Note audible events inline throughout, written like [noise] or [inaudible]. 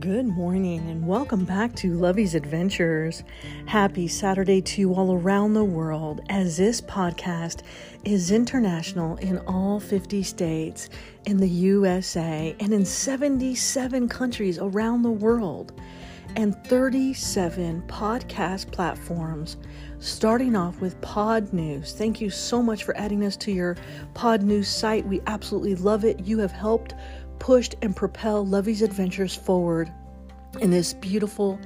Good morning and welcome back to Lovey's Adventures. Happy Saturday to you all around the world as this podcast is international in all 50 states in the USA and in 77 countries around the world and 37 podcast platforms. Starting off with Pod News. Thank you so much for adding us to your Pod News site. We absolutely love it. You have helped pushed and propelled Lovey's adventures forward in this beautiful,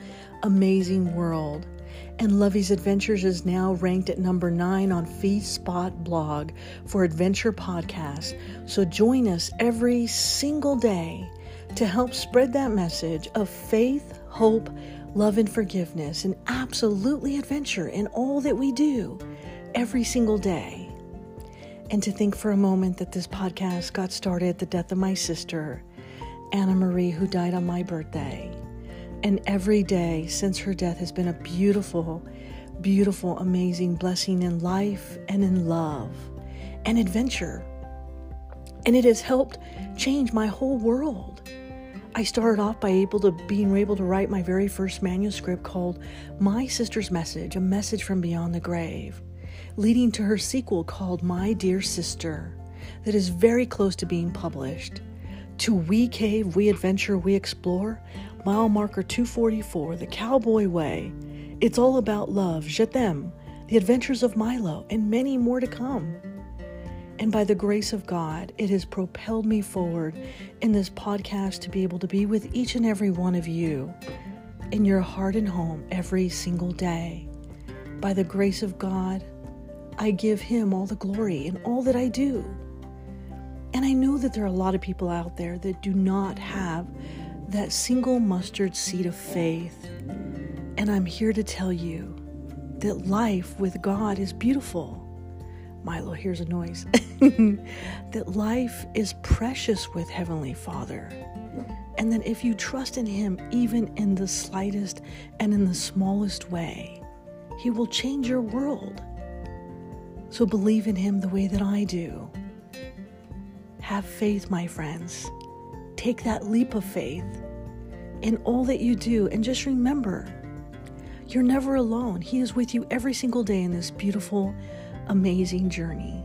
amazing world. And Lovey's Adventures is now ranked at number nine on FeedSpot blog for adventure podcasts. So join us every single day to help spread that message of faith, hope, love, and forgiveness, and absolutely adventure in all that we do every single day and to think for a moment that this podcast got started at the death of my sister, Anna Marie, who died on my birthday. And every day since her death has been a beautiful, beautiful, amazing blessing in life and in love and adventure. And it has helped change my whole world. I started off by able to being able to write my very first manuscript called My Sister's Message, a message from beyond the grave leading to her sequel called My Dear Sister, that is very close to being published. To We Cave, We Adventure, We Explore, mile marker 244, The Cowboy Way. It's all about love, Je t'aime, The Adventures of Milo, and many more to come. And by the grace of God, it has propelled me forward in this podcast to be able to be with each and every one of you in your heart and home every single day. By the grace of God, I give Him all the glory in all that I do. And I know that there are a lot of people out there that do not have that single mustard seed of faith. And I'm here to tell you that life with God is beautiful. Milo hears a noise. [laughs] that life is precious with Heavenly Father. And that if you trust in Him, even in the slightest and in the smallest way, He will change your world. So believe in Him the way that I do. Have faith, my friends. Take that leap of faith in all that you do. And just remember, you're never alone. He is with you every single day in this beautiful, amazing journey.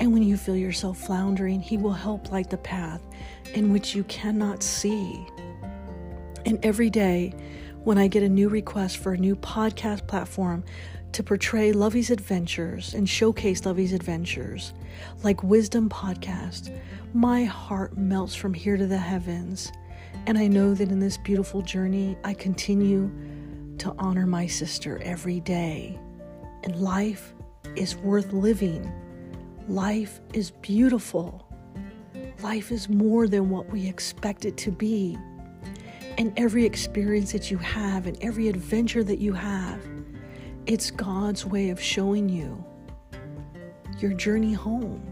And when you feel yourself floundering, He will help light the path in which you cannot see. And every day, when I get a new request for a new podcast platform to portray Lovey's adventures and showcase Lovey's adventures, like Wisdom Podcast, my heart melts from here to the heavens. And I know that in this beautiful journey, I continue to honor my sister every day. And life is worth living. Life is beautiful. Life is more than what we expect it to be. And every experience that you have and every adventure that you have it's God's way of showing you your journey home.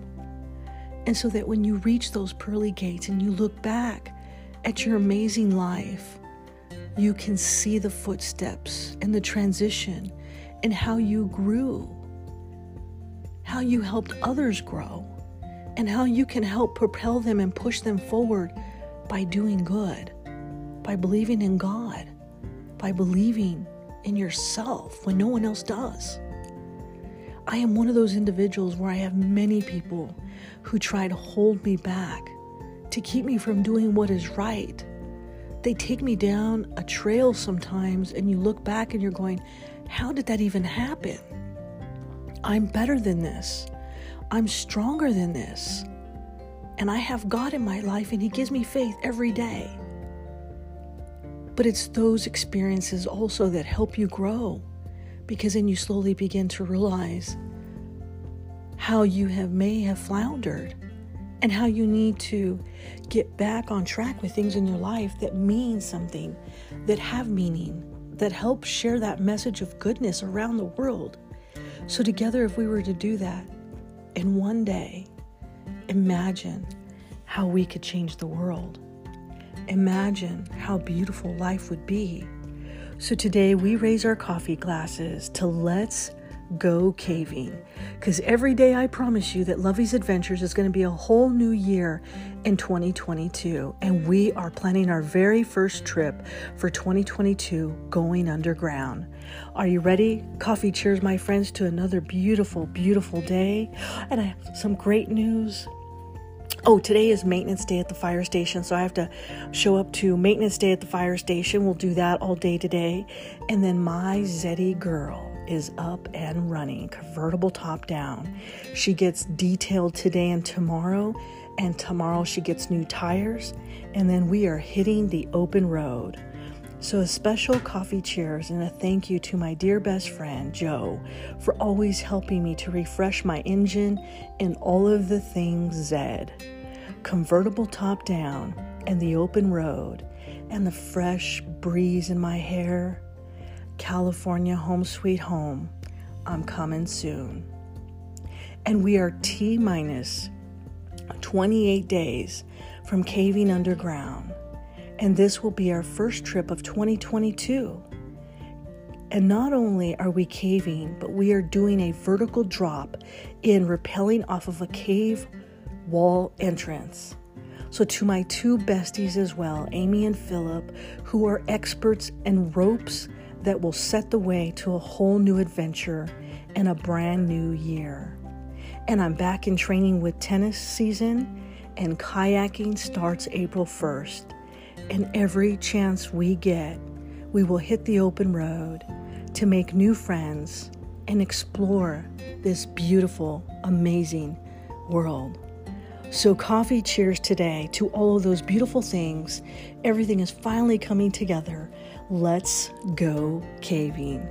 And so that when you reach those pearly gates and you look back at your amazing life, you can see the footsteps and the transition and how you grew, how you helped others grow, and how you can help propel them and push them forward by doing good, by believing in God, by believing in yourself when no one else does. I am one of those individuals where I have many people who try to hold me back, to keep me from doing what is right. They take me down a trail sometimes, and you look back and you're going, How did that even happen? I'm better than this. I'm stronger than this. And I have God in my life, and He gives me faith every day. But it's those experiences also that help you grow because then you slowly begin to realize how you have may have floundered and how you need to get back on track with things in your life that mean something, that have meaning, that help share that message of goodness around the world. So, together, if we were to do that in one day, imagine how we could change the world. Imagine how beautiful life would be. So today we raise our coffee glasses to let's go caving. Because every day I promise you that Lovey's Adventures is going to be a whole new year in 2022. And we are planning our very first trip for 2022 going underground. Are you ready? Coffee cheers, my friends, to another beautiful, beautiful day. And I have some great news. Oh, today is maintenance day at the fire station, so I have to show up to maintenance day at the fire station. We'll do that all day today. And then my Zeddy girl is up and running, convertible top down. She gets detailed today and tomorrow, and tomorrow she gets new tires, and then we are hitting the open road. So, a special coffee cheers and a thank you to my dear best friend, Joe, for always helping me to refresh my engine and all of the things Zed. Convertible top down and the open road and the fresh breeze in my hair. California home sweet home. I'm coming soon. And we are T minus 28 days from caving underground and this will be our first trip of 2022. And not only are we caving, but we are doing a vertical drop in rappelling off of a cave wall entrance. So, to my two besties as well, Amy and Philip, who are experts in ropes that will set the way to a whole new adventure and a brand new year. And I'm back in training with tennis season, and kayaking starts April 1st. And every chance we get, we will hit the open road to make new friends and explore this beautiful, amazing world. So, coffee cheers today to all of those beautiful things. Everything is finally coming together. Let's go caving.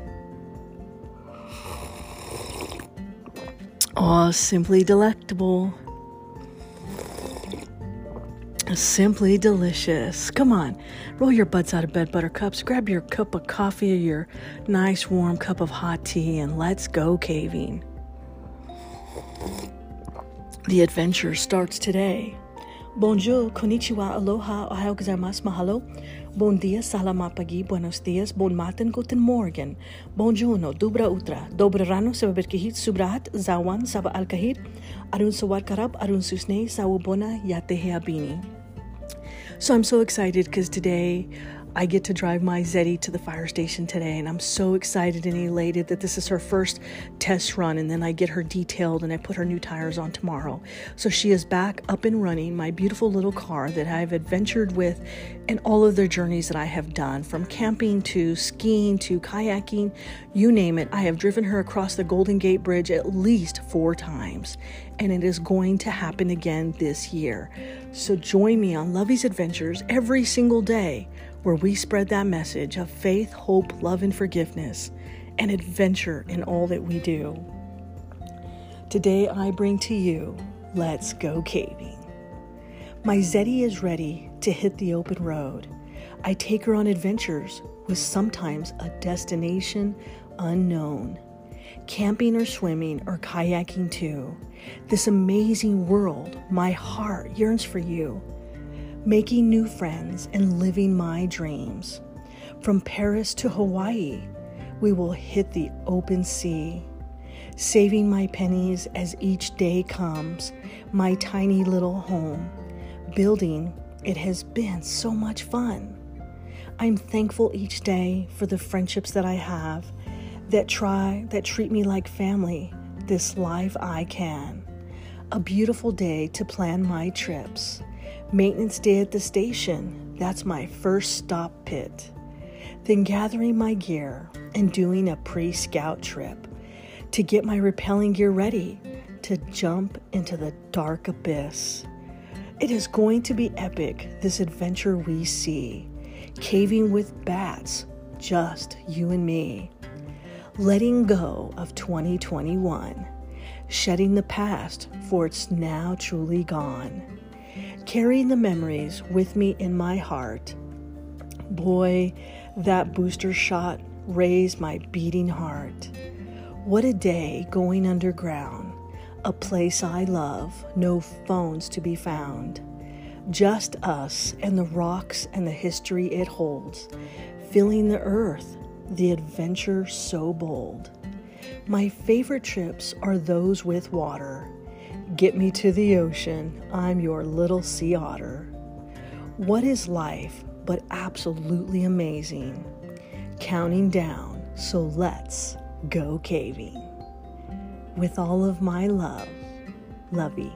Oh, simply delectable. Simply delicious. Come on, roll your butts out of bed, buttercups. Grab your cup of coffee or your nice warm cup of hot tea and let's go caving. The adventure starts today. Bonjour, konnichiwa, aloha, ohayou gozaimasu, mahalo. Bon dia, salamat pagi, buenos dias, bon matin, guten morgen. Bonjourno, dobra utra, dobra rano, saba berkihit, subrahat, zawan, saba alkahit, arun sawat karab, arun susne, sawubona, yate heabini. So I'm so excited because today I get to drive my Zeddy to the fire station today, and I'm so excited and elated that this is her first test run. And then I get her detailed and I put her new tires on tomorrow. So she is back up and running my beautiful little car that I've adventured with and all of the journeys that I have done from camping to skiing to kayaking, you name it. I have driven her across the Golden Gate Bridge at least four times, and it is going to happen again this year. So join me on Lovey's Adventures every single day where we spread that message of faith, hope, love, and forgiveness, and adventure in all that we do. Today, I bring to you Let's Go Caving. My Zeddy is ready to hit the open road. I take her on adventures with sometimes a destination unknown. Camping or swimming or kayaking too. This amazing world, my heart yearns for you making new friends and living my dreams. From Paris to Hawaii, we will hit the open sea, saving my pennies as each day comes, my tiny little home. Building, it has been so much fun. I'm thankful each day for the friendships that I have that try, that treat me like family this life I can. A beautiful day to plan my trips. Maintenance day at the station, that's my first stop pit. Then gathering my gear and doing a pre scout trip to get my rappelling gear ready to jump into the dark abyss. It is going to be epic, this adventure we see. Caving with bats, just you and me. Letting go of 2021. Shedding the past, for it's now truly gone carrying the memories with me in my heart. Boy, that booster shot raised my beating heart. What a day going underground, a place I love, no phones to be found. Just us and the rocks and the history it holds, filling the earth, the adventure so bold. My favorite trips are those with water. Get me to the ocean, I'm your little sea otter. What is life but absolutely amazing? Counting down, so let's go caving. With all of my love, Lovey.